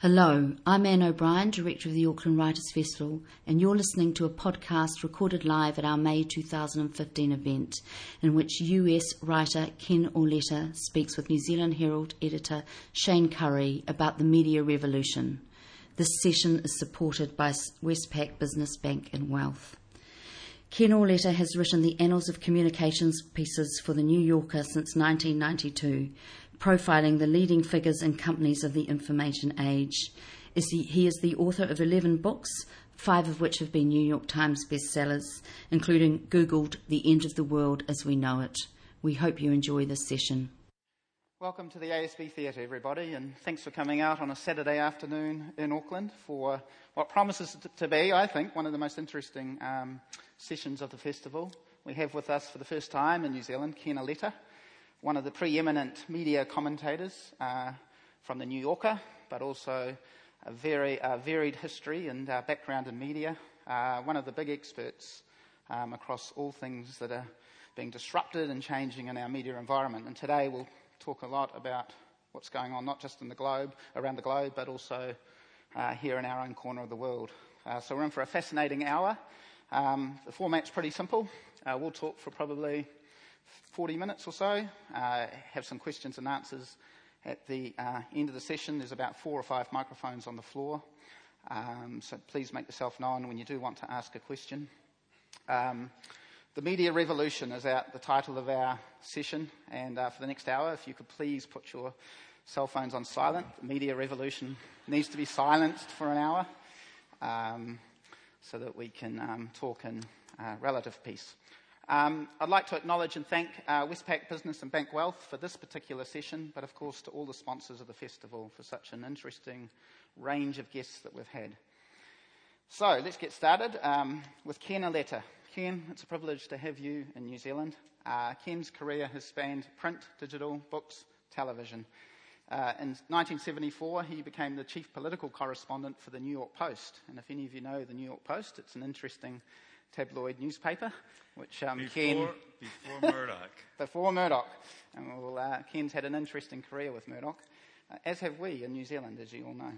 Hello, I'm Anne O'Brien, Director of the Auckland Writers Festival, and you're listening to a podcast recorded live at our May 2015 event, in which US writer Ken Auletta speaks with New Zealand Herald editor Shane Curry about the media revolution. This session is supported by Westpac Business Bank and Wealth. Ken Auletta has written the Annals of Communications pieces for The New Yorker since 1992 profiling the leading figures and companies of the information age. He is the author of 11 books, five of which have been New York Times bestsellers, including Googled The End of the World as We Know It. We hope you enjoy this session. Welcome to the ASB Theatre, everybody, and thanks for coming out on a Saturday afternoon in Auckland for what promises to be, I think, one of the most interesting um, sessions of the festival. We have with us for the first time in New Zealand Ken Auletta, one of the preeminent media commentators uh, from the New Yorker, but also a very uh, varied history and uh, background in media. Uh, one of the big experts um, across all things that are being disrupted and changing in our media environment. And today we'll talk a lot about what's going on, not just in the globe, around the globe, but also uh, here in our own corner of the world. Uh, so we're in for a fascinating hour. Um, the format's pretty simple. we'll talk for probably 40 minutes or so, uh, have some questions and answers. At the uh, end of the session, there's about four or five microphones on the floor. Um, so please make yourself known when you do want to ask a question. Um, the Media Revolution is out, the title of our session. And uh, for the next hour, if you could please put your cell phones on silent. The Media Revolution needs to be silenced for an hour um, so that we can um, talk in uh, relative peace. Um, I'd like to acknowledge and thank uh, Westpac Business and Bank Wealth for this particular session, but of course to all the sponsors of the festival for such an interesting range of guests that we've had. So let's get started um, with Ken Auletta. Ken, it's a privilege to have you in New Zealand. Uh, Ken's career has spanned print, digital, books, television. Uh, in 1974, he became the chief political correspondent for the New York Post. And if any of you know the New York Post, it's an interesting tabloid newspaper, which um, before, Ken. Before Murdoch. before Murdoch. And well, uh, Ken's had an interesting career with Murdoch, uh, as have we in New Zealand, as you all know.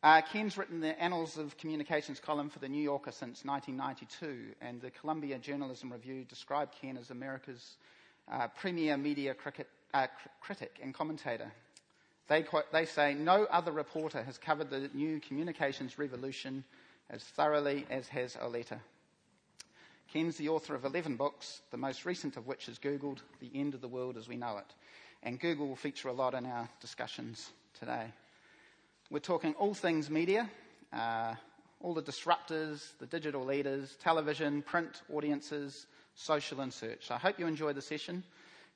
Uh, Ken's written the Annals of Communications column for The New Yorker since 1992, and the Columbia Journalism Review described Ken as America's uh, premier media cricket, uh, cr- critic and commentator. They, quote, they say, No other reporter has covered the new communications revolution as thoroughly as has Auletta. Ken's the author of 11 books, the most recent of which is Googled The End of the World as We Know It. And Google will feature a lot in our discussions today. We're talking all things media, uh, all the disruptors, the digital leaders, television, print audiences, social and search. So I hope you enjoy the session.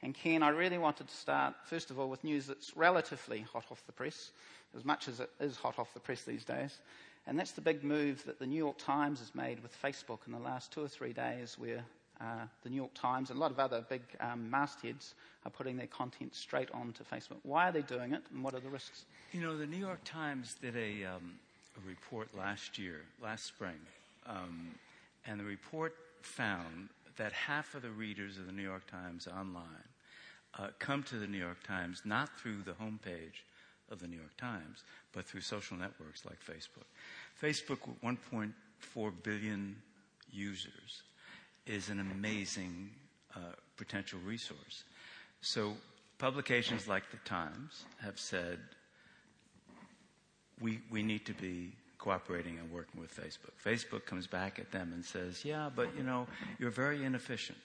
And Ken, I really wanted to start, first of all, with news that's relatively hot off the press, as much as it is hot off the press these days. And that's the big move that the New York Times has made with Facebook in the last two or three days, where uh, the New York Times and a lot of other big um, mastheads are putting their content straight onto Facebook. Why are they doing it, and what are the risks? You know, the New York Times did a, um, a report last year, last spring, um, and the report found that half of the readers of the New York Times online uh, come to the New York Times not through the homepage of the New York Times, but through social networks like Facebook. Facebook, with 1.4 billion users, is an amazing uh, potential resource. So publications like the Times have said we, we need to be cooperating and working with Facebook. Facebook comes back at them and says, yeah, but you know, you're very inefficient.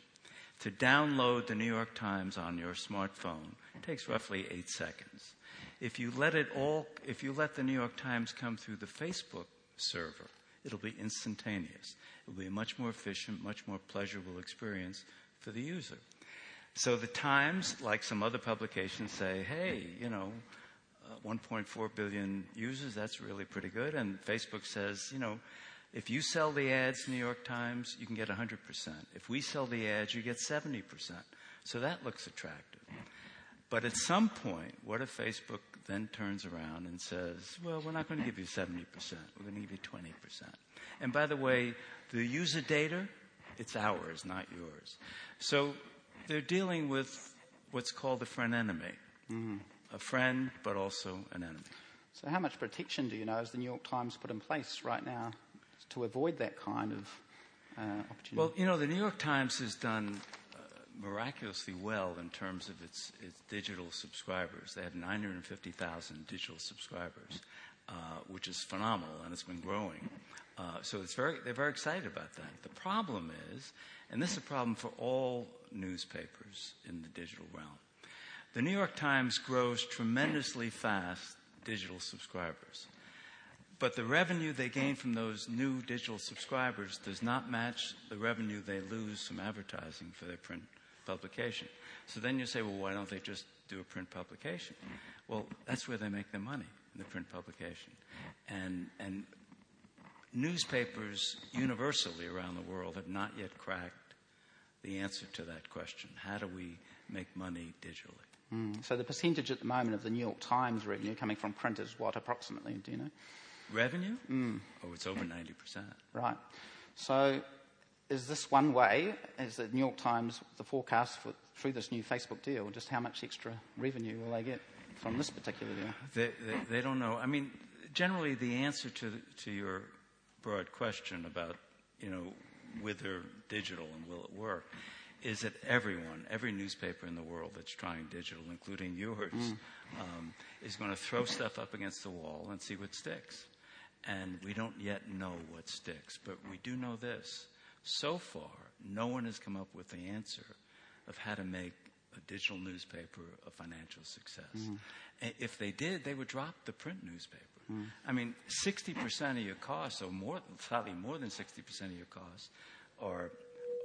To download the New York Times on your smartphone takes roughly eight seconds. If you let it all, if you let the New York Times come through the Facebook server, it'll be instantaneous. It'll be a much more efficient, much more pleasurable experience for the user. So the Times, like some other publications, say, hey, you know, uh, 1.4 billion users, that's really pretty good. And Facebook says, you know, if you sell the ads New York Times, you can get 100%. If we sell the ads, you get 70%. So that looks attractive. But at some point, what if Facebook then turns around and says, well, we're not going to give you 70%, we're going to give you 20%. And by the way, the user data, it's ours, not yours. So they're dealing with what's called a friend enemy. Mm-hmm. A friend, but also an enemy. So, how much protection do you know has the New York Times put in place right now to avoid that kind of uh, opportunity? Well, you know, the New York Times has done miraculously well in terms of its, its digital subscribers. They have 950,000 digital subscribers, uh, which is phenomenal, and it's been growing. Uh, so it's very, they're very excited about that. The problem is, and this is a problem for all newspapers in the digital realm, the New York Times grows tremendously fast digital subscribers. But the revenue they gain from those new digital subscribers does not match the revenue they lose from advertising for their print publication. So then you say, well, why don't they just do a print publication? Well, that's where they make their money, in the print publication. And, and newspapers universally around the world have not yet cracked the answer to that question. How do we make money digitally? Mm. So the percentage at the moment of the New York Times revenue coming from print is what approximately? Do you know? Revenue? Mm. Oh, it's over 90%. Right. So is this one way, is the New York Times, the forecast for, through this new Facebook deal, just how much extra revenue will they get from this particular deal? They, they, they don't know. I mean, generally the answer to, to your broad question about, you know, whether digital and will it work is that everyone, every newspaper in the world that's trying digital, including yours, mm. um, is going to throw stuff up against the wall and see what sticks. And we don't yet know what sticks, but we do know this. So far, no one has come up with the answer of how to make a digital newspaper a financial success. Mm. If they did, they would drop the print newspaper. Mm. I mean, 60% of your costs, or more, slightly more than 60% of your costs, are,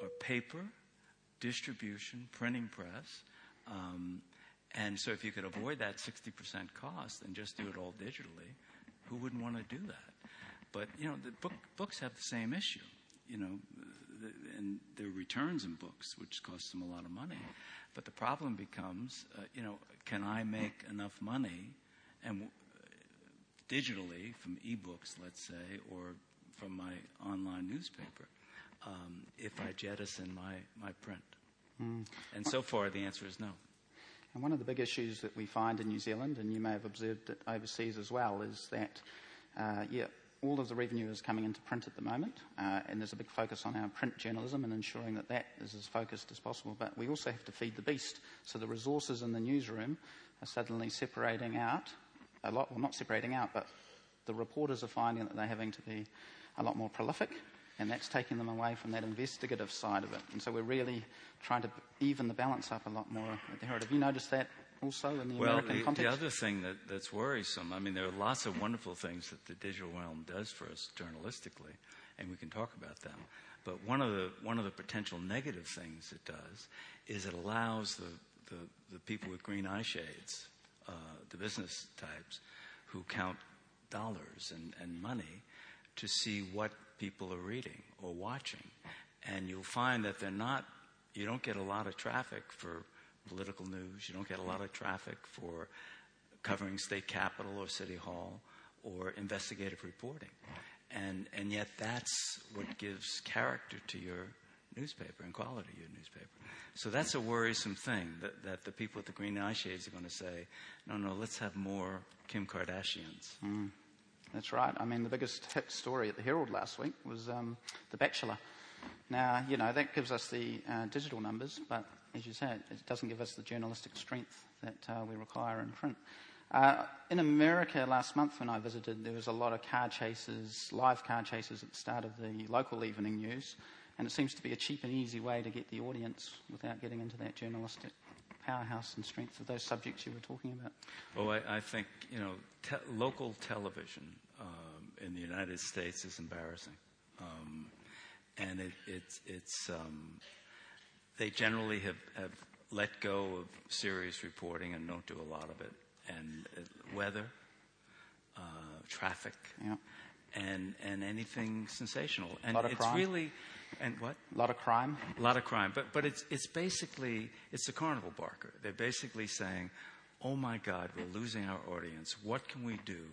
are paper, distribution, printing press. Um, and so if you could avoid that 60% cost and just do it all digitally, who wouldn't want to do that? But, you know, the book, books have the same issue, you know, and there are returns in books, which cost them a lot of money. But the problem becomes, uh, you know, can I make enough money and digitally from ebooks, let's say, or from my online newspaper? um, if I jettison my, my print? Mm. And so far, the answer is no. And one of the big issues that we find in New Zealand, and you may have observed it overseas as well, is that, uh, yeah, all of the revenue is coming into print at the moment, uh, and there's a big focus on our print journalism and ensuring that that is as focused as possible. But we also have to feed the beast. So the resources in the newsroom are suddenly separating out a lot, well, not separating out, but the reporters are finding that they're having to be a lot more prolific and that's taking them away from that investigative side of it. And so we're really trying to even the balance up a lot more at the Herald. Have you noticed that also in the well, American the, context? the other thing that, that's worrisome, I mean, there are lots of wonderful things that the digital realm does for us journalistically, and we can talk about them. But one of the, one of the potential negative things it does is it allows the, the, the people with green eye shades, uh, the business types, who count dollars and, and money, to see what people are reading or watching. And you'll find that they're not, you don't get a lot of traffic for political news, you don't get a lot of traffic for covering state capitol or city hall or investigative reporting. And, and yet that's what gives character to your newspaper and quality to your newspaper. So that's a worrisome thing that, that the people with the green eye shades are going to say, no, no, let's have more Kim Kardashians. Mm. That's right. I mean, the biggest hit story at the Herald last week was um, The Bachelor. Now, you know, that gives us the uh, digital numbers, but as you said, it doesn't give us the journalistic strength that uh, we require in print. Uh, in America last month when I visited, there was a lot of car chases, live car chases at the start of the local evening news, and it seems to be a cheap and easy way to get the audience without getting into that journalistic powerhouse and strength of those subjects you were talking about? Well, I, I think, you know, te- local television um, in the United States is embarrassing. Um, and it, it's, it's um, they generally have, have let go of serious reporting and don't do a lot of it. And uh, weather, uh, traffic, yeah. and, and anything sensational. And it's crime. really and what? A lot of crime. A lot of crime. But, but it's, it's basically, it's the carnival barker. They're basically saying, oh my God, we're losing our audience. What can we do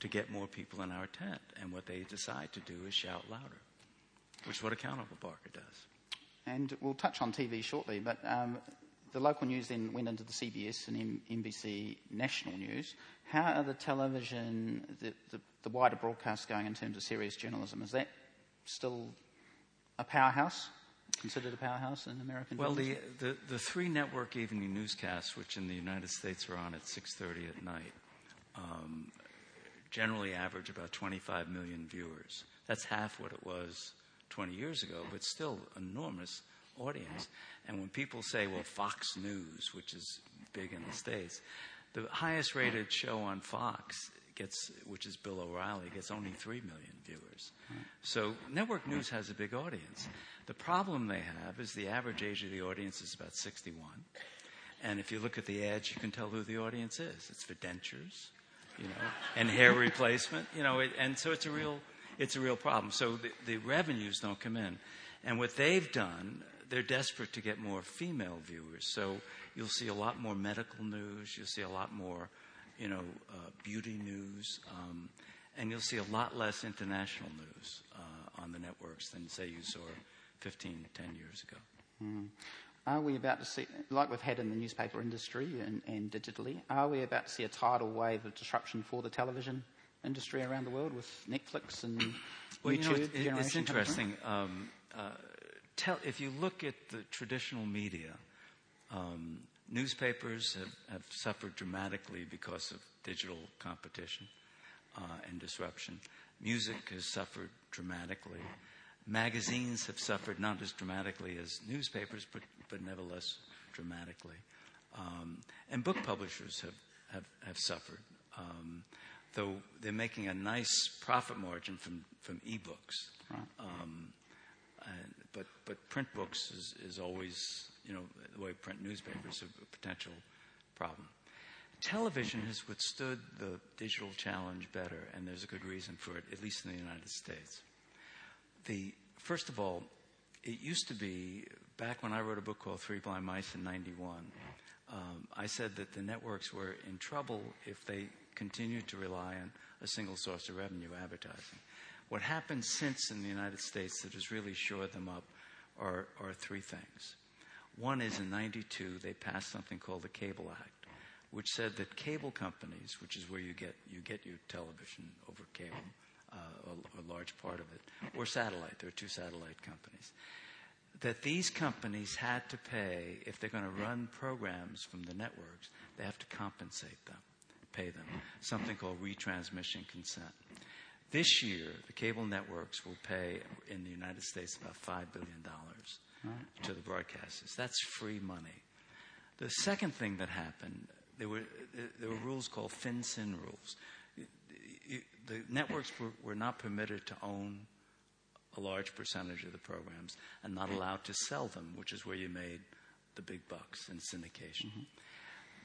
to get more people in our tent? And what they decide to do is shout louder, which is what a carnival barker does. And we'll touch on TV shortly, but um, the local news then went into the CBS and M- NBC national news. How are the television, the, the, the wider broadcast going in terms of serious journalism? Is that still a powerhouse? Considered a powerhouse in American Well, the, the, the three network evening newscasts, which in the United States are on at 6.30 at night, um, generally average about 25 million viewers. That's half what it was 20 years ago, but still enormous audience. And when people say, well, Fox News, which is big in the States, the highest rated show on Fox gets, which is Bill O'Reilly, gets only 3 million viewers. So network news has a big audience. The problem they have is the average age of the audience is about 61. And if you look at the ads, you can tell who the audience is. It's for dentures, you know, and hair replacement, you know, it, and so it's a real, it's a real problem. So the, the revenues don't come in. And what they've done, they're desperate to get more female viewers. So you'll see a lot more medical news. You'll see a lot more, you know, uh, beauty news. Um, and you'll see a lot less international news uh, on the networks than, say, you saw 15, 10 years ago. Are we about to see, like we've had in the newspaper industry and, and digitally, are we about to see a tidal wave of disruption for the television industry around the world with Netflix and Well, YouTube? you know, it, it's interesting. Um, uh, tell, if you look at the traditional media, um, newspapers have, have suffered dramatically because of digital competition uh, and disruption. Music has suffered dramatically. Magazines have suffered not as dramatically as newspapers, but, but nevertheless dramatically. Um, and book publishers have, have, have suffered, um, though they're making a nice profit margin from, from ebooks. Um, and, but, but print books is, is always, you know, the way print newspapers are a potential problem. Television has withstood the digital challenge better, and there's a good reason for it, at least in the United States. The, first of all, it used to be, back when I wrote a book called Three Blind Mice in 91, um, I said that the networks were in trouble if they continued to rely on a single source of revenue, advertising. What happened since in the United States that has really shored them up are, are three things. One is in 92, they passed something called the Cable Act, which said that cable companies, which is where you get, you get your television over cable, uh, a, a large part of it, or satellite, there are two satellite companies, that these companies had to pay, if they're going to run programs from the networks, they have to compensate them, pay them, something called retransmission consent. This year, the cable networks will pay in the United States about $5 billion to the broadcasters. That's free money. The second thing that happened, there were, there were rules called Fin-Syn rules. The networks were, were not permitted to own a large percentage of the programs and not allowed to sell them, which is where you made the big bucks in syndication. Mm-hmm.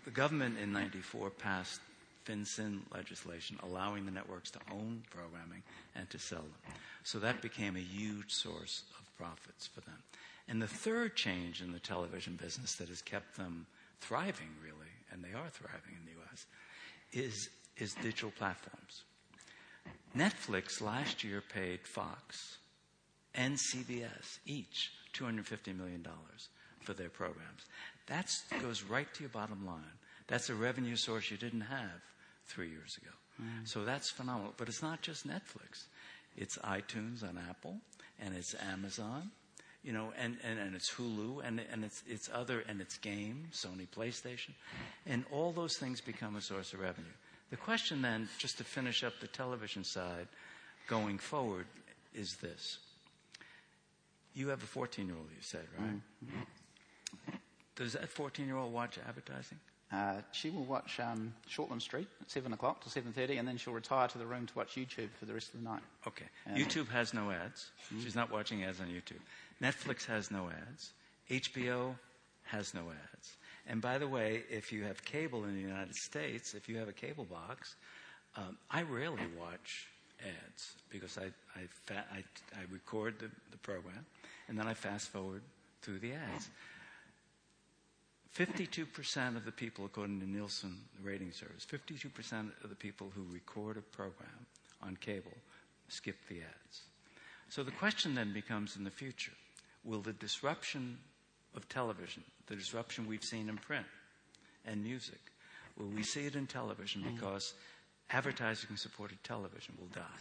The government in 94 passed Fin-Syn legislation allowing the networks to own programming and to sell them. So that became a huge source of profits for them. And the third change in the television business that has kept them thriving, really, and they are thriving in the US, is, is digital platforms. Netflix last year paid Fox and CBS each $250 million for their programs. That goes right to your bottom line. That's a revenue source you didn't have three years ago. Mm. So that's phenomenal. But it's not just Netflix. It's iTunes on Apple, and it's Amazon, you know, and, and, and it's Hulu, and, and it's, it's other, and it's game, Sony PlayStation. And all those things become a source of revenue. The question then, just to finish up the television side going forward, is this. You have a 14 year old, you said, right? Mm-hmm. Does that 14 year old watch advertising? Uh, she will watch um, Shortland Street at 7 o'clock to 7.30 and then she'll retire to the room to watch YouTube for the rest of the night. Okay. Um, YouTube has no ads. She's not watching ads on YouTube. Netflix has no ads. HBO has no ads. And by the way, if you have cable in the United States, if you have a cable box, um, I rarely watch ads because I, I, fa- I, I record the, the program and then I fast forward through the ads. 52% of the people, according to Nielsen, the rating service, 52% of the people who record a program on cable skip the ads. So the question then becomes in the future will the disruption of television, the disruption we've seen in print and music. Well, we see it in television mm. because advertising supported television will die.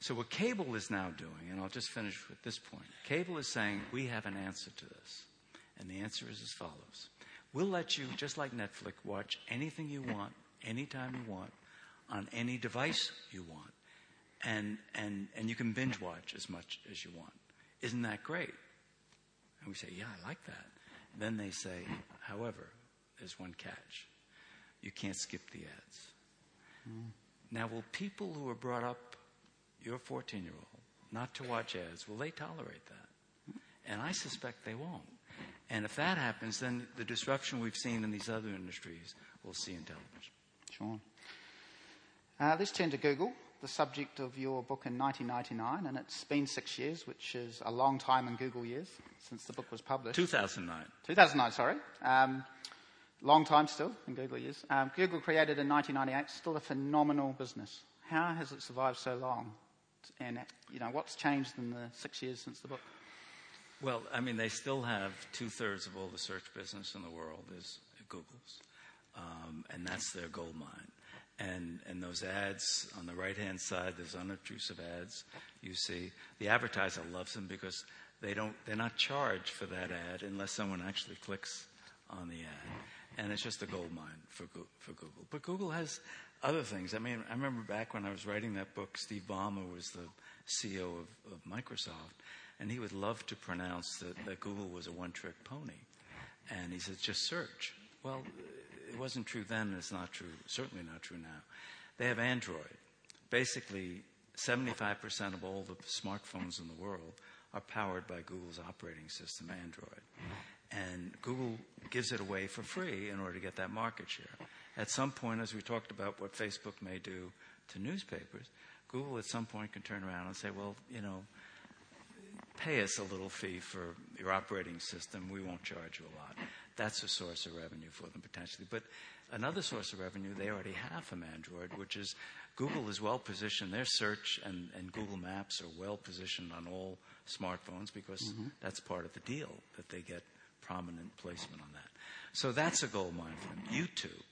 So, what cable is now doing, and I'll just finish with this point cable is saying we have an answer to this. And the answer is as follows We'll let you, just like Netflix, watch anything you want, anytime you want, on any device you want. And, and, and you can binge watch as much as you want. Isn't that great? And we say, Yeah, I like that. Then they say, However, there's one catch you can't skip the ads. Mm. Now, will people who are brought up, your 14 year old, not to watch ads, will they tolerate that? And I suspect they won't. And if that happens, then the disruption we've seen in these other industries we'll see in television. Sure. Uh, let's turn to Google, the subject of your book in 1999, and it's been six years, which is a long time in Google years since the book was published. 2009. 2009, sorry. Um, long time still in Google years. Um, Google created in 1998, still a phenomenal business. How has it survived so long? And you know, what's changed in the six years since the book? Well, I mean, they still have two thirds of all the search business in the world is Google's, um, and that's their gold mine. And and those ads on the right hand side, those unobtrusive ads you see, the advertiser loves them because they don't they're not charged for that ad unless someone actually clicks on the ad, and it's just a gold mine for for Google. But Google has other things. I mean, I remember back when I was writing that book, Steve Ballmer was the CEO of, of Microsoft and he would love to pronounce that, that Google was a one trick pony. And he said, just search. Well, it wasn't true then, and it's not true, certainly not true now. They have Android. Basically, 75% of all the smartphones in the world are powered by Google's operating system, Android. And Google gives it away for free in order to get that market share. At some point, as we talked about what Facebook may do to newspapers, Google at some point can turn around and say, well, you know, pay us a little fee for your operating system. We won't charge you a lot. That's a source of revenue for them potentially. But another source of revenue they already have from Android, which is Google is well positioned. Their search and, and Google Maps are well positioned on all smartphones because mm-hmm. that's part of the deal that they get prominent placement on that. So that's a gold mine for them. YouTube,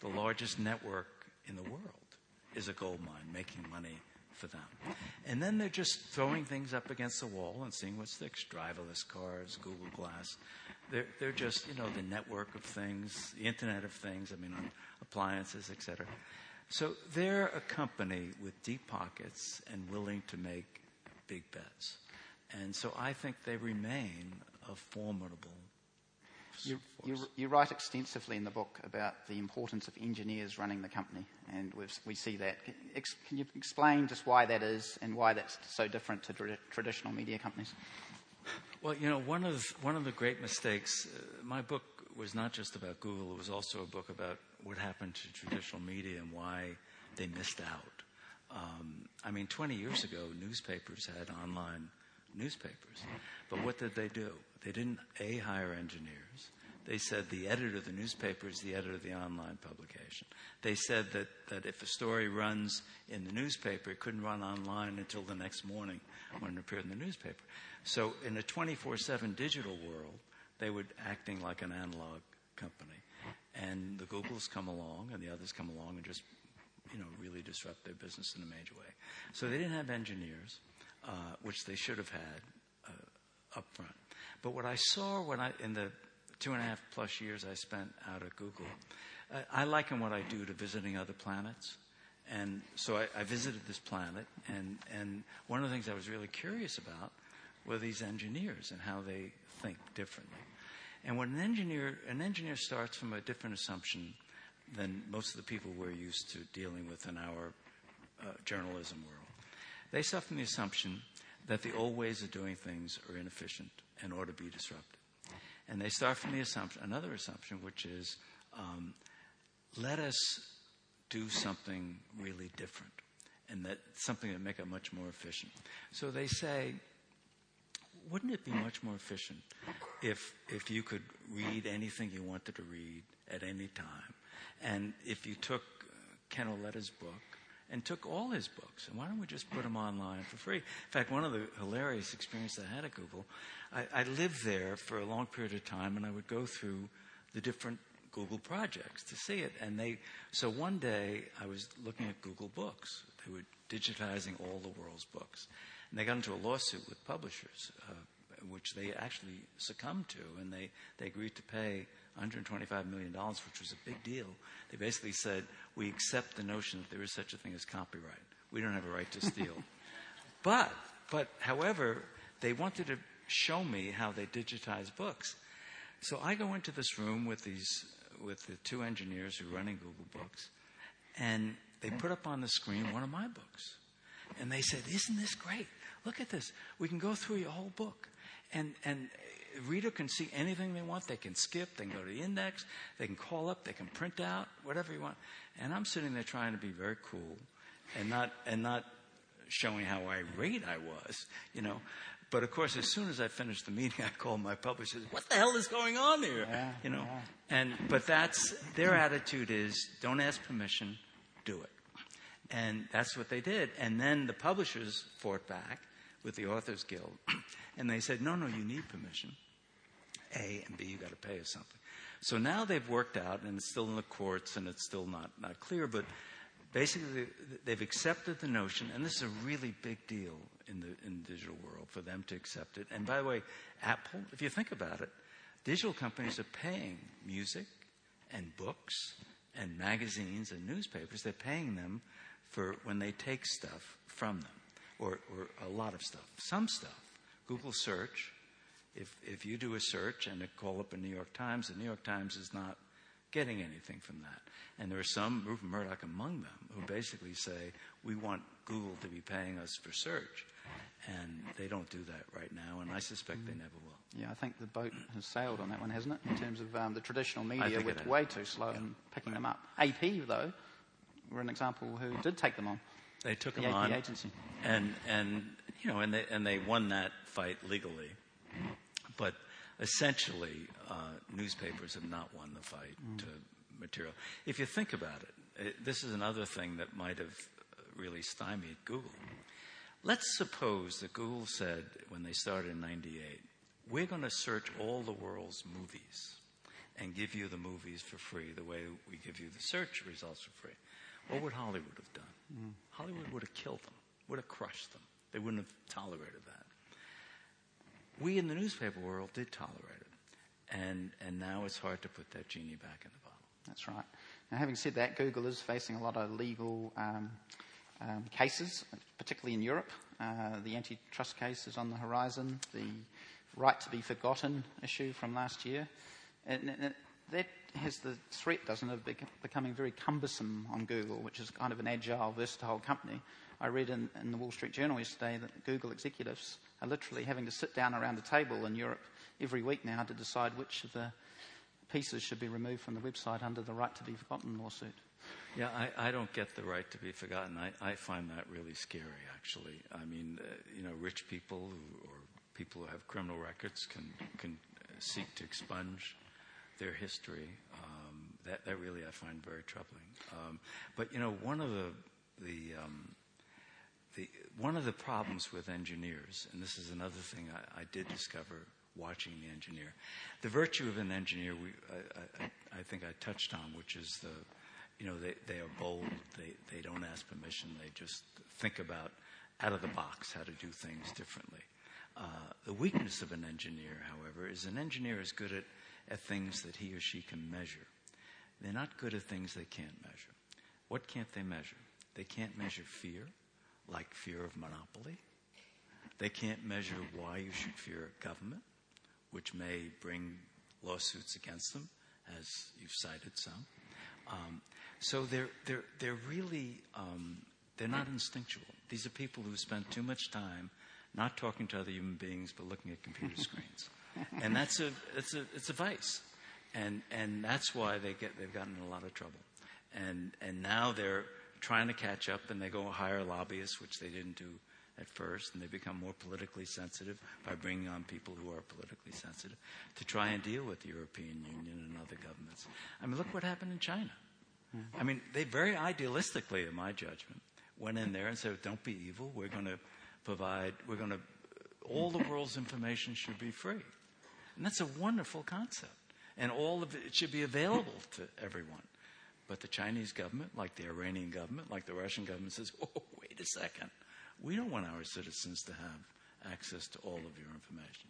the largest network in the world, is a gold mine, making money for them. And then they're just throwing things up against the wall and seeing what sticks. Driverless cars, Google Glass. They're, they're just, you know, the network of things, the Internet of Things, I mean, appliances, etc. So they're a company with deep pockets and willing to make big bets. And so I think they remain a formidable you, you, you, write extensively in the book about the importance of engineers running the company, and we see that. Can you explain just why that is and why that's so different to tra- traditional media companies? Well, you know, one of one of the great mistakes. Uh, my book was not just about Google; it was also a book about what happened to traditional media and why they missed out. Um, I mean, 20 years ago, newspapers had online newspapers, but what did they do? They didn't a hire engineers. They said the editor of the newspaper is the editor of the online publication. They said that, that if a story runs in the newspaper, it couldn't run online until the next morning when it appeared in the newspaper. So in a 24-7 digital world, they were acting like an analog company. And the Googles come along and the others come along and just, you know, really disrupt their business in a major way. So they didn't have engineers, uh, which they should have had uh, up front. But what I saw when I, in the two and a half plus years I spent out at Google, uh, I liken what I do to visiting other planets. And so I, I, visited this planet, and, and one of the things I was really curious about were these engineers and how they think differently. And when an engineer, an engineer starts from a different assumption than most of the people we're used to dealing with in our uh, journalism world. They start from the assumption that the old ways of doing things are inefficient and ought to be disrupted. And they start from the assumption, another assumption, which is um, let us do something really different and that something that make it much more efficient. So they say, wouldn't it be much more efficient if if you could read anything you wanted to read at any time, and if you took Ken Auletta's book and took all his books. And why don't we just put them online for free? In fact, one of the hilarious experiences I had at Google, I, I lived there for a long period of time, and I would go through the different Google projects to see it. And they, so one day I was looking at Google Books. They were digitizing all the world's books. And they got into a lawsuit with publishers, uh, which they actually succumbed to, and they, they agreed to pay $125 million, which was a big deal. They basically said, We accept the notion that there is such a thing as copyright. We don't have a right to steal. but, but, however, they wanted to show me how they digitize books. So I go into this room with these, with the two engineers who are running Google Books, and they put up on the screen one of my books. And they said, Isn't this great? Look at this. We can go through your whole book. And, and reader can see anything they want. They can skip, they can go to the index, they can call up, they can print out, whatever you want. And I'm sitting there trying to be very cool and not, and not showing how irate I was, you know. But of course, as soon as I finished the meeting, I called my publisher. What the hell is going on here? Yeah, you know. yeah. And but that's their attitude is don't ask permission, do it. And that's what they did. And then the publishers fought back with the Authors Guild, and they said, no, no, you need permission. A and B, you got to pay us something. So now they've worked out, and it's still in the courts, and it's still not not clear, but basically they've accepted the notion, and this is a really big deal in the in the digital world for them to accept it. And by the way, Apple, if you think about it, digital companies are paying music and books and magazines and newspapers. They're paying them for when they take stuff from them, or, or a lot of stuff. Some stuff, Google search. If if you do a search and it call up a New York Times, the New York Times is not getting anything from that. And there are some, Rupert Murdoch among them, who basically say, we want Google to be paying us for search. And they don't do that right now, and I suspect they never will. Yeah, I think the boat has sailed on that one, hasn't it? In terms of um, the traditional media, think were it has. way too slow in picking them up. AP, though, were an example who did take them on. They took The them AP on, agency. and and you know, and they and they won that fight legally, but essentially, uh, newspapers have not won the fight mm. to material. If you think about it, it, this is another thing that might have uh, really stymied Google. Let's suppose that Google said when they started in '98, we're going to search all the world's movies and give you the movies for free the way we give you the search results for free. What would Hollywood have done? Mm. Hollywood would have killed them, would have crushed them. They wouldn't have tolerated that. We in the newspaper world did tolerate it. And, and now it's hard to put that genie back in the bottle. That's right. Now, having said that, Google is facing a lot of legal um, um, cases, particularly in Europe. Uh, the antitrust case is on the horizon. The right to be forgotten issue from last year, and, and that has the threat, doesn't it, of becoming very cumbersome on Google, which is kind of an agile, versatile company. I read in, in the Wall Street Journal yesterday that Google executives are literally having to sit down around a table in Europe every week now to decide which of the pieces should be removed from the website under the right to be forgotten lawsuit. Yeah, I, I don't get the right to be forgotten. I, I find that really scary, actually. I mean, uh, you know, rich people or people who have criminal records can, can uh, seek to expunge their history. Um, that, that really I find very troubling. Um, but, you know, one of the, the, um, the, one of the problems with engineers, and this is another thing I, I did discover watching the engineer, the virtue of an engineer, we, I, I, I think I touched on, which is the, you know, they, they are bold. They, they don't ask permission. They just think about out of the box how to do things differently. Uh, the weakness of an engineer, however, is an engineer is good at, at things that he or she can measure. They're not good at things they can't measure. What can't they measure? They can't measure fear, like fear of monopoly. They can't measure why you should fear government, which may bring lawsuits against them, as you've cited some. Um, so they're, they're, they're really, um, they're not instinctual. These are people who spend too much time not talking to other human beings, but looking at computer screens. And that's a, it's a, it's a vice. And, and that's why they get, they've gotten in a lot of trouble. And, and now they're trying to catch up and they go hire lobbyists, which they didn't do at first, and they become more politically sensitive by bringing on people who are politically sensitive to try and deal with the European Union and other governments. I mean, look what happened in China. Mm-hmm. I mean, they very idealistically, in my judgment, went in there and said, "Don't be evil. We're going to provide. We're going to. All the world's information should be free." And that's a wonderful concept. And all of it should be available to everyone. But the Chinese government, like the Iranian government, like the Russian government, says, oh, wait a second. We don't want our citizens to have access to all of your information.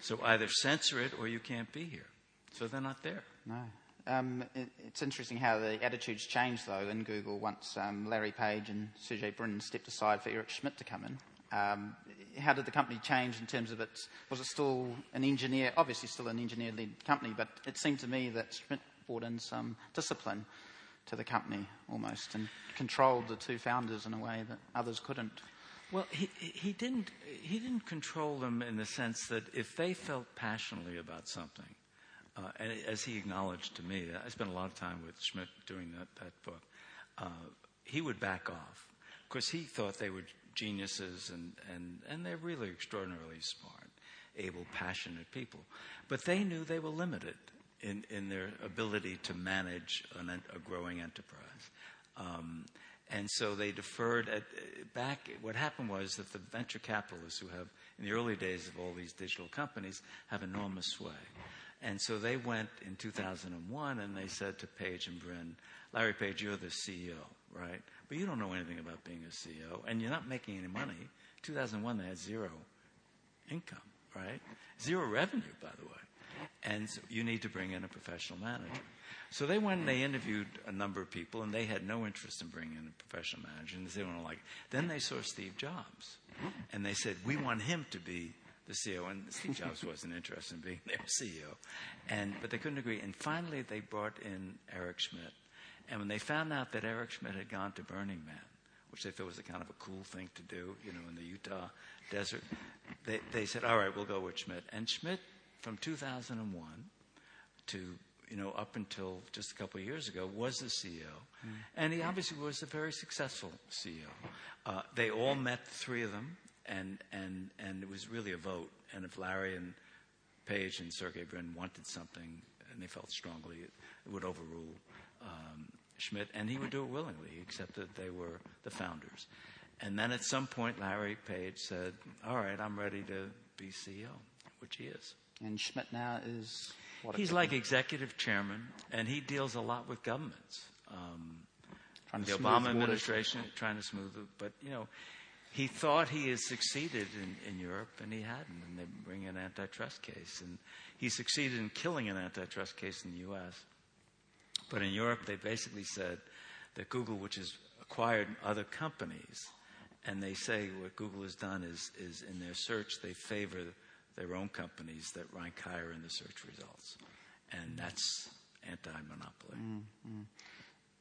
So either censor it or you can't be here. So they're not there. No. Um, it, it's interesting how the attitudes changed, though, in Google once um, Larry Page and Sergey Brin stepped aside for Eric Schmidt to come in. Um, how did the company change in terms of its? Was it still an engineer? Obviously, still an engineer-led company, but it seemed to me that Schmidt brought in some discipline to the company almost and controlled the two founders in a way that others couldn't. Well, he, he didn't he didn't control them in the sense that if they felt passionately about something, uh, and as he acknowledged to me, I spent a lot of time with Schmidt doing that that book. Uh, he would back off because he thought they were geniuses and, and, and they're really extraordinarily smart, able, passionate people. But they knew they were limited in, in their ability to manage an, a growing enterprise. Um, and so they deferred at, back. What happened was that the venture capitalists who have, in the early days of all these digital companies, have enormous sway. And so they went in 2001 and they said to Page and Brin, Larry Page, you're the CEO, right? But you don't know anything about being a CEO and you're not making any money. 2001, they had zero income, right? Zero revenue, by the way. And so you need to bring in a professional manager. So they went and they interviewed a number of people, and they had no interest in bringing in a professional manager, and they don't like. Then they saw Steve Jobs, and they said, "We want him to be the CEO." And Steve Jobs wasn't interested in being their CEO, and but they couldn't agree. And finally, they brought in Eric Schmidt, and when they found out that Eric Schmidt had gone to Burning Man, which they thought was a kind of a cool thing to do, you know, in the Utah desert, they, they said, "All right, we'll go with Schmidt." And Schmidt from 2001 to you know up until just a couple of years ago was the CEO, mm. and he obviously was a very successful CEO. Uh, they all met, the three of them, and and and it was really a vote. And if Larry and Page and Sergey Brin wanted something, and they felt strongly, it, it would overrule um, Schmidt, and he would do it willingly, except that they were the founders. And then at some point, Larry Page said, "All right, I'm ready to be CEO," which he is. And Schmidt now is what? He's like executive chairman, and he deals a lot with governments. Um, the Obama administration trying to smooth it, but you know, he thought he had succeeded in, in Europe, and he hadn't. And they bring an antitrust case, and he succeeded in killing an antitrust case in the U.S. But in Europe, they basically said that Google, which has acquired other companies, and they say what Google has done is, is in their search, they favor their own companies that rank higher in the search results. And that's anti monopoly. Mm-hmm.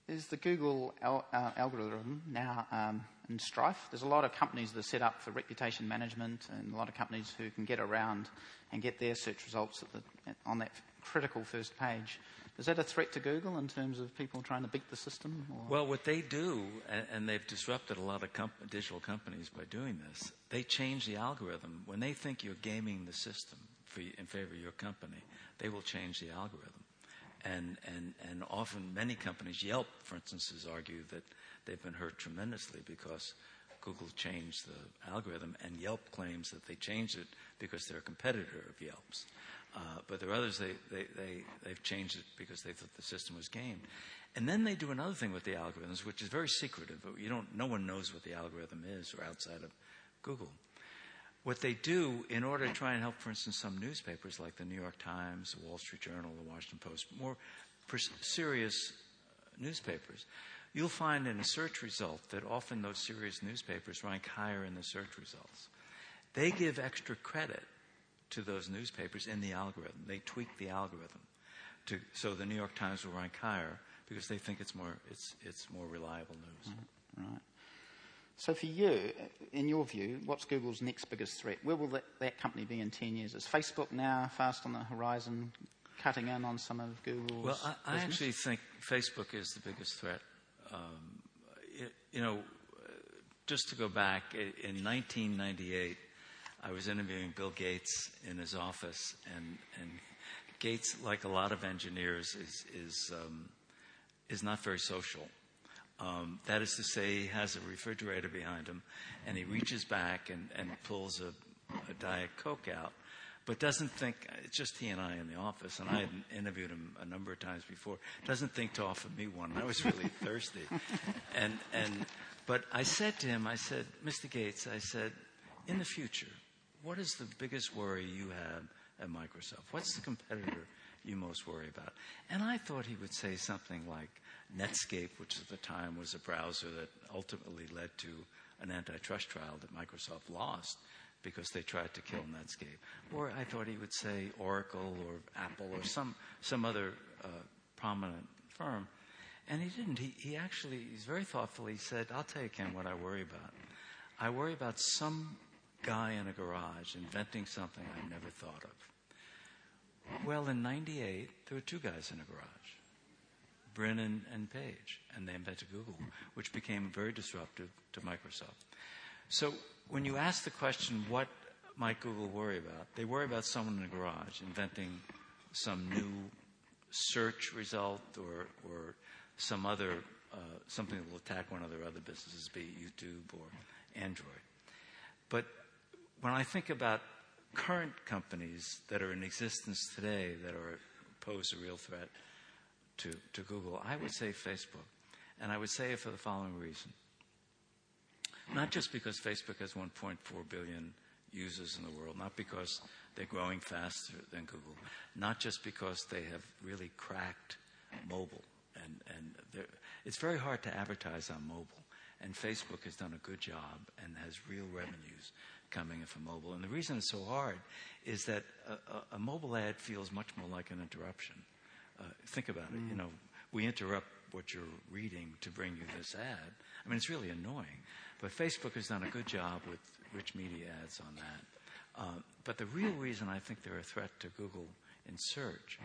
Is the Google al- uh, algorithm now um, in strife? There's a lot of companies that are set up for reputation management, and a lot of companies who can get around and get their search results the, on that critical first page. Is that a threat to Google in terms of people trying to beat the system? Or? Well, what they do, and, they've disrupted a lot of comp- digital companies by doing this, they change the algorithm. When they think you're gaming the system for, in favor of your company, they will change the algorithm. And, and, and often, many companies, Yelp, for instance, has argued that they've been hurt tremendously because Google changed the algorithm, and Yelp claims that they changed it because they're a competitor of Yelp's. Uh, but there are others, they, they, they, they've changed it because they thought the system was gamed. And then they do another thing with the algorithms, which is very secretive. You don't, no one knows what the algorithm is or outside of Google. What they do in order to try and help, for instance, some newspapers like the New York Times, the Wall Street Journal, the Washington Post, more pers- serious uh, newspapers, you'll find in a search result that often those serious newspapers rank higher in the search results. They give extra credit to those newspapers in the algorithm. They tweak the algorithm to, so the New York Times will rank higher because they think it's more, it's, it's more reliable news. Mm, right. So, for you, in your view, what's Google's next biggest threat? Where will that, that company be in 10 years? Is Facebook now fast on the horizon, cutting in on some of Google's? Well, I, I actually think Facebook is the biggest threat. Um, it, you know, just to go back, in 1998, I was interviewing Bill Gates in his office, and, and Gates, like a lot of engineers, is, is, um, is not very social. Um, that is to say, he has a refrigerator behind him, and he reaches back and, and pulls a, a Diet Coke out, but doesn't think, it's just he and I in the office, and I had interviewed him a number of times before, doesn't think to offer me one. I was really thirsty. And, and, but I said to him, I said, Mr. Gates, I said, in the future, what is the biggest worry you have at Microsoft? What's the competitor you most worry about? And I thought he would say something like Netscape, which at the time was a browser that ultimately led to an antitrust trial that Microsoft lost because they tried to kill Netscape. Or I thought he would say Oracle or Apple or some, some other uh, prominent firm. And he didn't. He, he actually, he's very thoughtful. He said, I'll tell you, Ken, what I worry about. I worry about some guy in a garage inventing something I never thought of. Well, in 98, there were two guys in a garage, Brin and Page, and they invented Google, which became very disruptive to Microsoft. So when you ask the question, what might Google worry about? They worry about someone in a garage inventing some new search result or, or some other, uh, something that will attack one of their other businesses, be it YouTube or Android. But when I think about current companies that are in existence today that are pose a real threat to, to Google, I would say Facebook. And I would say it for the following reason. Not just because Facebook has 1.4 billion users in the world, not because they're growing faster than Google, not just because they have really cracked mobile. And, and it's very hard to advertise on mobile. And Facebook has done a good job and has real revenues coming in from mobile. And the reason it's so hard is that a, a, a mobile ad feels much more like an interruption. Uh, think about it. You know, we interrupt what you're reading to bring you this ad. I mean, it's really annoying. But Facebook has done a good job with rich media ads on that. Uh, but the real reason I think they're a threat to Google in search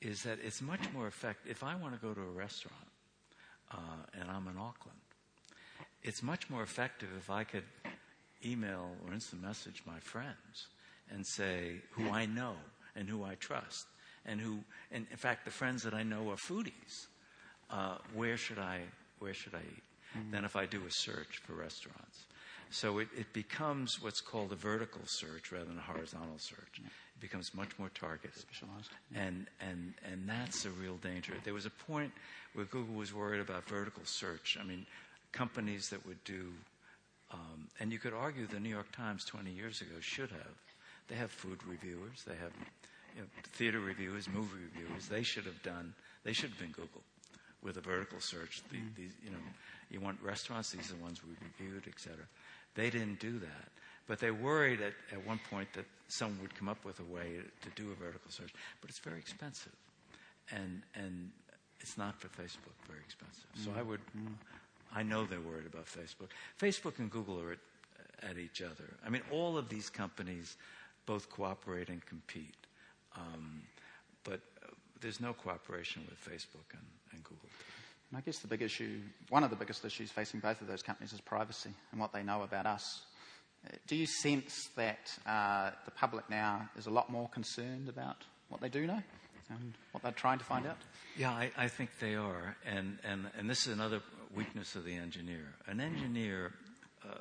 is that it's much more effective. If I want to go to a restaurant uh, and I'm in Auckland, it's much more effective if I could email or instant message my friends and say who I know and who I trust and who, and in fact, the friends that I know are foodies. Uh, where should I, where should I eat? Mm-hmm. Than if I do a search for restaurants. So it, it, becomes what's called a vertical search rather than a horizontal search. It becomes much more targeted. Specialized. And, and, and that's a real danger. There was a point where Google was worried about vertical search. I mean, companies that would do, um, and you could argue the New York Times 20 years ago should have. They have food reviewers, they have you know, theater reviewers, movie reviewers. They should have done, they should have been Google with a vertical search. The, mm. these, you know, you want restaurants, these are the ones we reviewed, etc. They didn't do that. But they worried at, at one point that someone would come up with a way to do a vertical search. But it's very expensive. And, and it's not for Facebook very expensive. So I would, mm. I know they're worried about Facebook. Facebook and Google are at, at each other. I mean, all of these companies both cooperate and compete. Um, but uh, there's no cooperation with Facebook and, and Google. And I guess the big issue, one of the biggest issues facing both of those companies is privacy and what they know about us. Do you sense that uh, the public now is a lot more concerned about what they do know and what they're trying to find out? Yeah, I, I think they are. And, and, and this is another weakness of the engineer. An engineer, uh,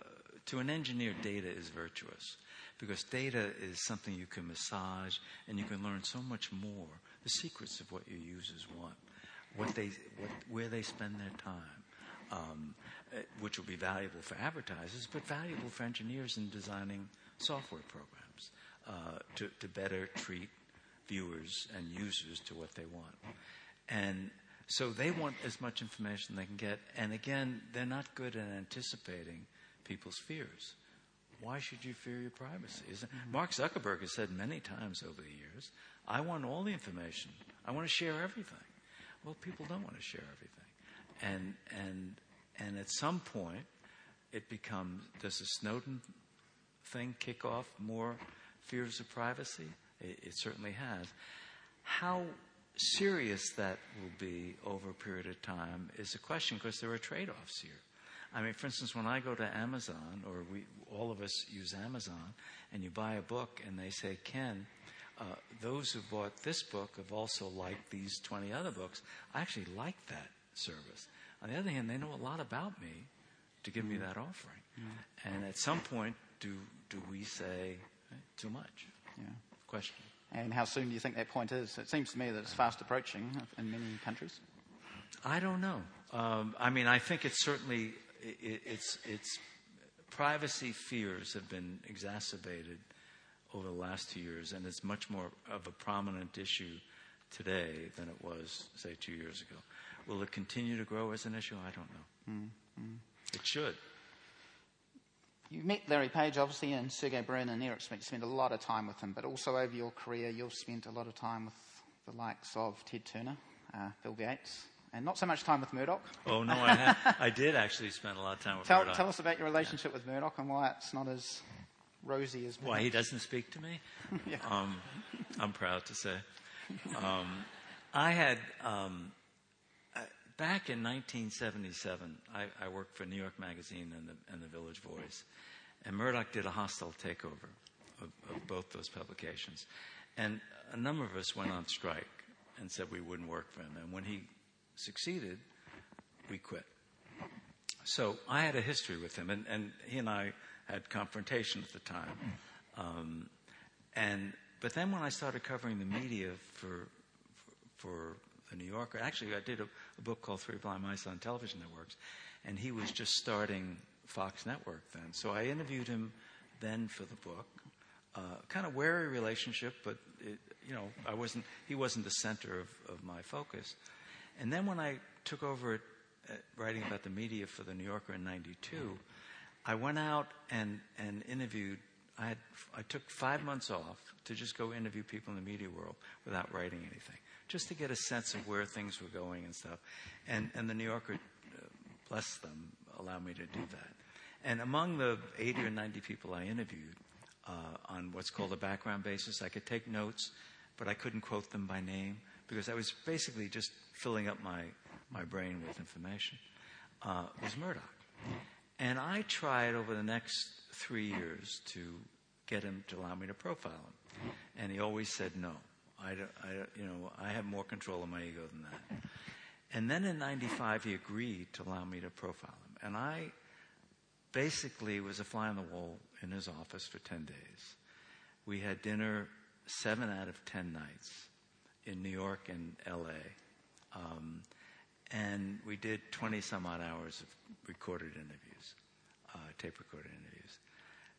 to an engineer, data is virtuous because data is something you can massage and you can learn so much more the secrets of what your users want what they, what, where they spend their time, um, eh, which will be valuable for advertisers, but valuable for engineers in designing software programs uh, to, to better treat viewers and users to what they want. And so they want as much information they can get. And again, they're not good at anticipating people's fears. Why should you fear your privacy? Mm-hmm. Mark Zuckerberg has said many times over the years, I want all the information. I want to share everything. Well, people don't want to share everything. And, and, and at some point, it becomes does the Snowden thing kick off more fears of privacy? It, it certainly has. How serious that will be over a period of time is a question because there are trade offs here. I mean, for instance, when I go to Amazon, or we, all of us use Amazon, and you buy a book and they say, Ken, uh, those who bought this book have also liked these 20 other books. I actually like that service. On the other hand, they know a lot about me to give me that offering. And at some point, do, do we say too much? Yeah. Question. And how soon do you think that point is? It seems to me that it's fast approaching in many countries. I don't know. Um, I mean, I think it's certainly it, it's it's privacy fears have been exacerbated over the last two years, and it's much more of a prominent issue today than it was, say, two years ago. Will it continue to grow as an issue? I don't know. Mm-hmm. It should. You met Larry Page, obviously, and Sergey Brin and Eric Schmidt. You spent a lot of time with them, but also over your career, you've spent a lot of time with the likes of Ted Turner, uh, Bill Gates, and not so much time with Murdoch. Oh no, I, ha- I did actually spend a lot of time with Tell, Murdoch. tell us about your relationship with Murdoch and why it's not as rosy as. Why he doesn't speak to me? Yeah. um, I'm proud to say. Um, I had um, back in 1977. I, I worked for New York Magazine and the, and the Village Voice, and Murdoch did a hostile takeover of, of both those publications, and a number of us went on strike and said we wouldn't work for him. And when he succeeded, we quit. So I had a history with him, and, and he and I had confrontation at the time. Um, and but then when I started covering the media for for, for the New Yorker, actually I did a, a, book called Three Blind Mice on Television Networks, and he was just starting Fox Network then. So I interviewed him then for the book. Uh, kind of wary relationship, but it, you know I wasn't he wasn't the center of, of my focus. And then when I took over it, uh, writing about the media for the New Yorker in '92, I went out and, and interviewed. I, had, I took five months off to just go interview people in the media world without writing anything, just to get a sense of where things were going and stuff. And, and the New Yorker, uh, bless them, allowed me to do that. And among the 80 or 90 people I interviewed uh, on what's called a background basis, I could take notes, but I couldn't quote them by name because I was basically just filling up my, my brain with information, uh, was Murdoch. And I tried over the next three years to get him to allow me to profile him. And he always said no. I, don't, I don't, you know, I have more control of my ego than that. And then in 95, he agreed to allow me to profile him. And I basically was a fly on the wall in his office for 10 days. We had dinner seven out of 10 nights in New York and LA. Um, and we did 20 some odd hours of recorded interviews, uh, tape recorded interviews.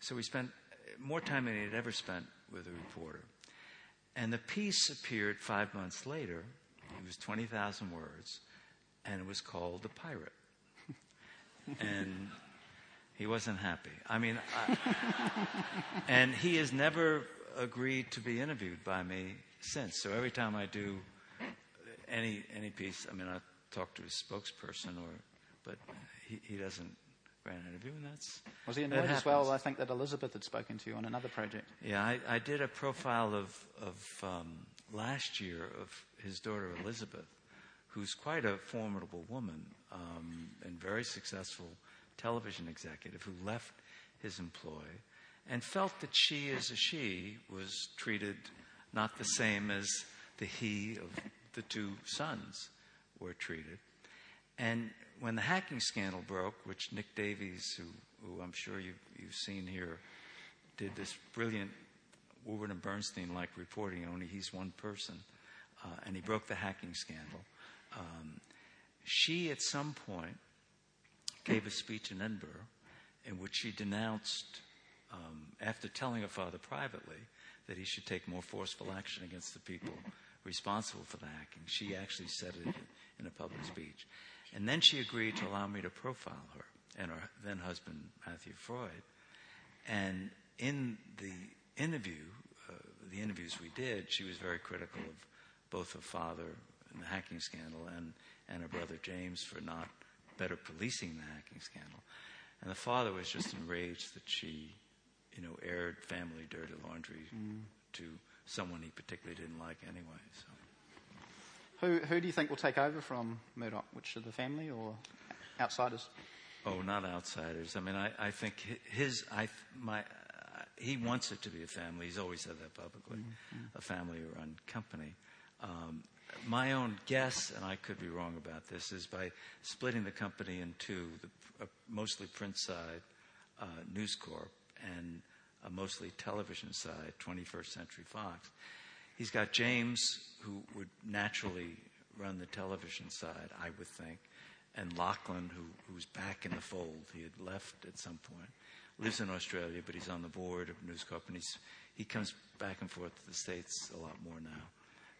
So we spent more time than he had ever spent with a reporter. And the piece appeared five months later. It was 20,000 words, and it was called The Pirate. and he wasn't happy. I mean, I, and he has never agreed to be interviewed by me since. So every time I do any any piece, I mean, I talk to his spokesperson, or but he, he doesn't grant an interview, and that's was he annoyed as well? I think that Elizabeth had spoken to you on another project. Yeah, I, I did a profile of of um, last year of his daughter Elizabeth, who's quite a formidable woman um, and very successful television executive who left his employ and felt that she, as a she, was treated not the same as the he of the two sons were treated. And when the hacking scandal broke, which Nick Davies, who, who I'm sure you've, you've seen here, did this brilliant Woodward and Bernstein like reporting, only he's one person, uh, and he broke the hacking scandal. Um, she, at some point, gave a speech in Edinburgh in which she denounced, um, after telling her father privately that he should take more forceful action against the people responsible for the hacking. She actually said it in a public speech. And then she agreed to allow me to profile her and her then husband, Matthew Freud. And in the interview, uh, the interviews we did, she was very critical of both her father in the hacking scandal and, and her brother James for not better policing the hacking scandal. And the father was just enraged that she, you know, aired family dirty laundry to someone he particularly didn't like anyway. So. Who who do you think will take over from Murdoch? Which of the family or outsiders? Oh, not outsiders. I mean, I, I think his, I, my, uh, he wants it to be a family. He's always said that publicly, a family-run company. Um, my own guess, and I could be wrong about this, is by splitting the company in two, the, uh, mostly print side, uh, News Corp, and a mostly television side, 21st Century Fox. He's got James, who would naturally run the television side, I would think, and Lachlan, who, who's back in the fold. He had left at some point. Lives in Australia, but he's on the board of News Corp, and he's, he comes back and forth to the States a lot more now.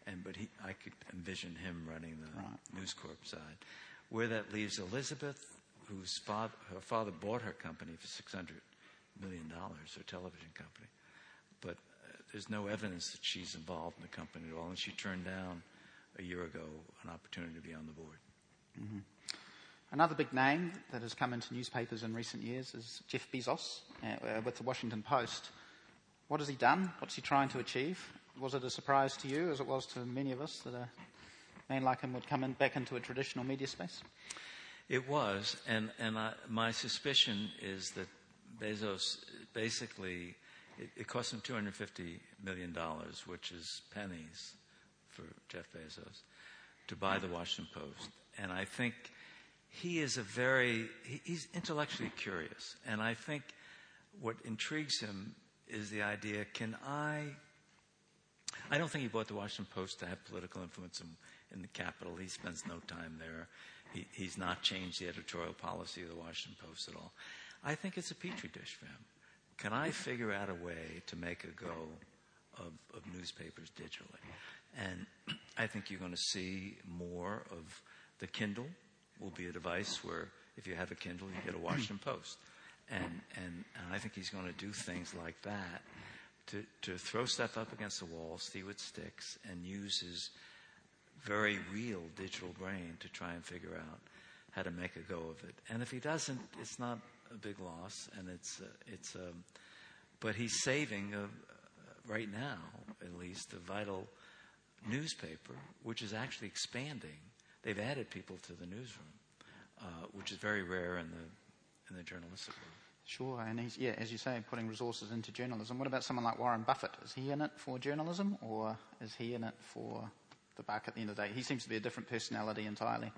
And, but he, I could envision him running the Right. News Corp side. Where that leaves Elizabeth, whose father, her father bought her company for $600 million, her television company. But there's no evidence that she's involved in the company at all, and she turned down a year ago an opportunity to be on the board. Another big name that has come into newspapers in recent years is Jeff Bezos uh, uh, with the Washington Post. What has he done? What's he trying to achieve? Was it a surprise to you, as it was to many of us, that a man like him would come in, back into a traditional media space? It was, and, and I, my suspicion is that Bezos basically, it, it cost him $250 million, which is pennies for Jeff Bezos, to buy the Washington Post. And I think he is a very, he, he's intellectually curious. And I think what intrigues him is the idea can I I don't think he bought the Washington Post to have political influence in, in the capital. He spends no time there. He, he's not changed the editorial policy of the Washington Post at all. I think it's a petri dish for him. Can I figure out a way to make a go of, of newspapers digitally? And I think you're going to see more of the Kindle will be a device where if you have a Kindle, you get a Washington Post. And, and, and I think he's going to do things like that to, to throw stuff up against the wall, see what sticks, and use his very real digital brain to try and figure out how to make a go of it. And if he doesn't, it's not a big loss, and it's uh, it's. Um, but he's saving a, right now, at least, a vital newspaper, which is actually expanding. They've added people to the newsroom, uh, which is very rare in the in the journalistic world. Sure, and he's, yeah, as you say, putting resources into journalism. What about someone like Warren Buffett? Is he in it for journalism, or is he in it for the buck at the end of the day? He seems to be a different personality entirely.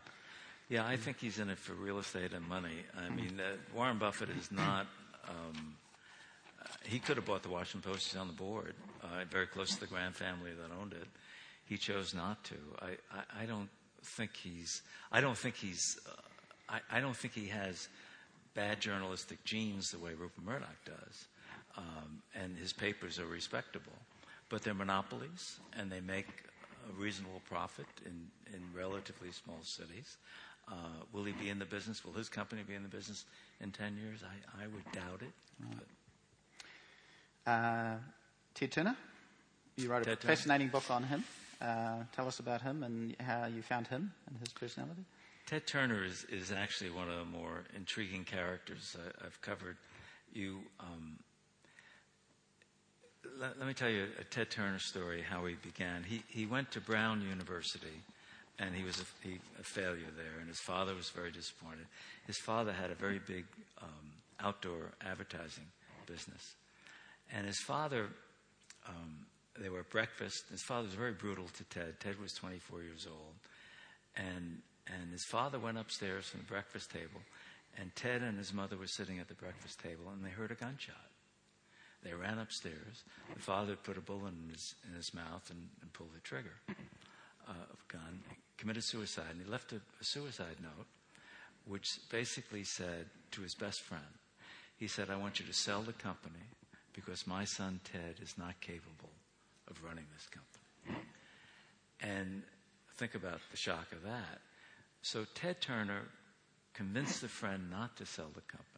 Yeah, I think he's in it for real estate and money. I mean, uh, Warren Buffett is not. Um, uh, he could have bought the Washington Post. He's on the board, uh, very close to the Grant family that owned it. He chose not to. I, I, I don't think he's. I don't think he's. Uh, I, I don't think he has bad journalistic genes the way Rupert Murdoch does. Um, and his papers are respectable, but they're monopolies, and they make a reasonable profit in, in relatively small cities. Uh, will he be in the business? Will his company be in the business in 10 years? I, I would doubt it. But Uh, Ted Turner, you wrote a Ted Turner. fascinating book on him. Uh, tell us about him and how you found him and his personality. Ted Turner is, is actually one of the more intriguing characters I, I've covered. You, um, let, let me tell you a Ted Turner story, how he began. He, he went to Brown University, and he was a, he, a failure there, and his father was very disappointed. His father had a very big um, outdoor advertising business. And his father, um, they were at breakfast. His father was very brutal to Ted. Ted was 24 years old. And, and his father went upstairs from the breakfast table, and Ted and his mother were sitting at the breakfast table, and they heard a gunshot. They ran upstairs. The father put a bullet in his, in his mouth and, and pulled the trigger uh, of gun, committed suicide, and he left a, a suicide note, which basically said to his best friend, he said, I want you to sell the company because my son Ted is not capable of running this company. And think about the shock of that. So Ted Turner convinced the friend not to sell the company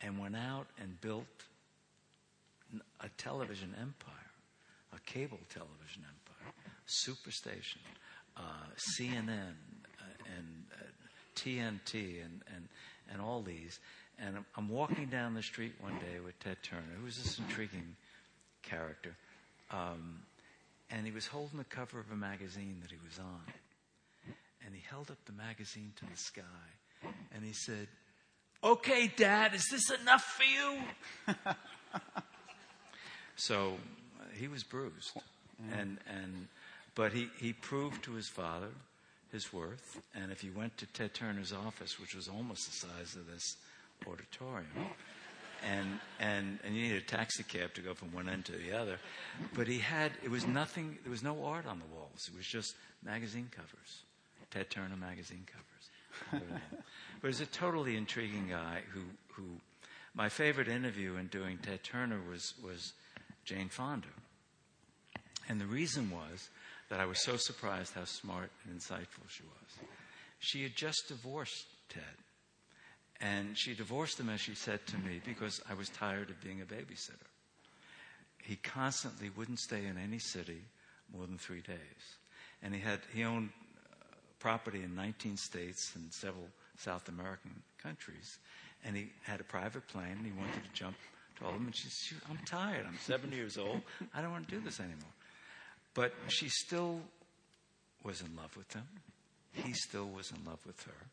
and went out and built a television empire, a cable television empire, Superstation, uh, CNN, uh, and uh, TNT, and, and, and all these. And I'm, I'm walking down the street one day with Ted Turner, who was this intriguing character. Um, and he was holding the cover of a magazine that he was on. And he held up the magazine to the sky and he said, Okay, Dad, is this enough for you? so uh, he was bruised. And, and, But he, he proved to his father his worth. And if you went to Ted Turner's office, which was almost the size of this auditorium, and, and, and you needed a taxi cab to go from one end to the other. But he had, it was nothing, there was no art on the walls. It was just magazine covers, Ted Turner magazine covers. but he's a totally intriguing guy who, who, my favorite interview in doing Ted Turner was, was Jane Fonda. And the reason was that I was so surprised how smart and insightful she was. She had just divorced Ted. And she divorced him, as she said to me, because I was tired of being a babysitter. He constantly wouldn't stay in any city more than three days. And he, had, he owned uh, property in 19 states and several South American countries. And he had a private plane and he wanted to jump to all of them. And she said, I'm tired. I'm 70 years old. I don't want to do this anymore. But she still was in love with him. He still was in love with her.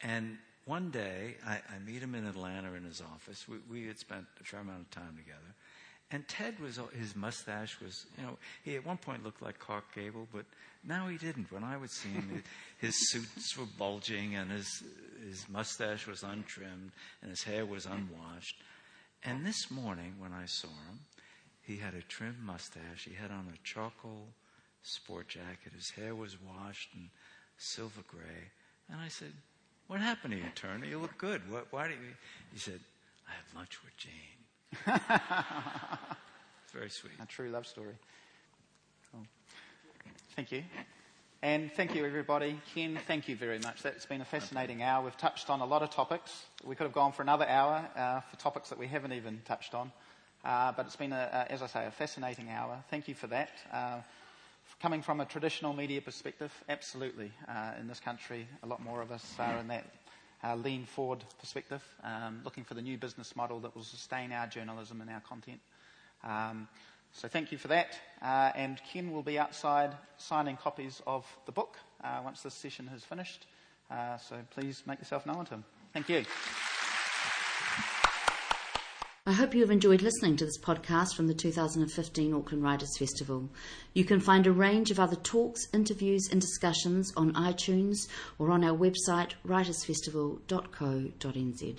And one day, I, I meet him in Atlanta in his office. We, we, had spent a fair amount of time together. And Ted was, his mustache was, you know, he at one point looked like Clark Gable, but now he didn't. When I would see him, his suits were bulging and his, his mustache was untrimmed and his hair was unwashed. And this morning, when I saw him, he had a trimmed mustache. He had on a charcoal sport jacket. His hair was washed and silver gray. And I said, What happened to you, Turner? You look good. What, why do you? He said, I had lunch with Jane. it's very sweet. A true love story. Cool. Thank you. And thank you, everybody. Ken, thank you very much. That's been a fascinating hour. We've touched on a lot of topics. We could have gone for another hour uh, for topics that we haven't even touched on. Uh, but it's been, a, a, as I say, a fascinating hour. Thank you for that. Uh, coming from a traditional media perspective, absolutely. Uh, in this country, a lot more of us are in that uh, lean forward perspective, um, looking for the new business model that will sustain our journalism and our content. Um, so thank you for that. Uh, and Ken will be outside signing copies of the book uh, once this session has finished. so please make yourself known to him. Thank you. I hope you have enjoyed listening to this podcast from the 2015 Auckland Writers Festival. You can find a range of other talks, interviews, and discussions on iTunes or on our website writersfestival.co.nz.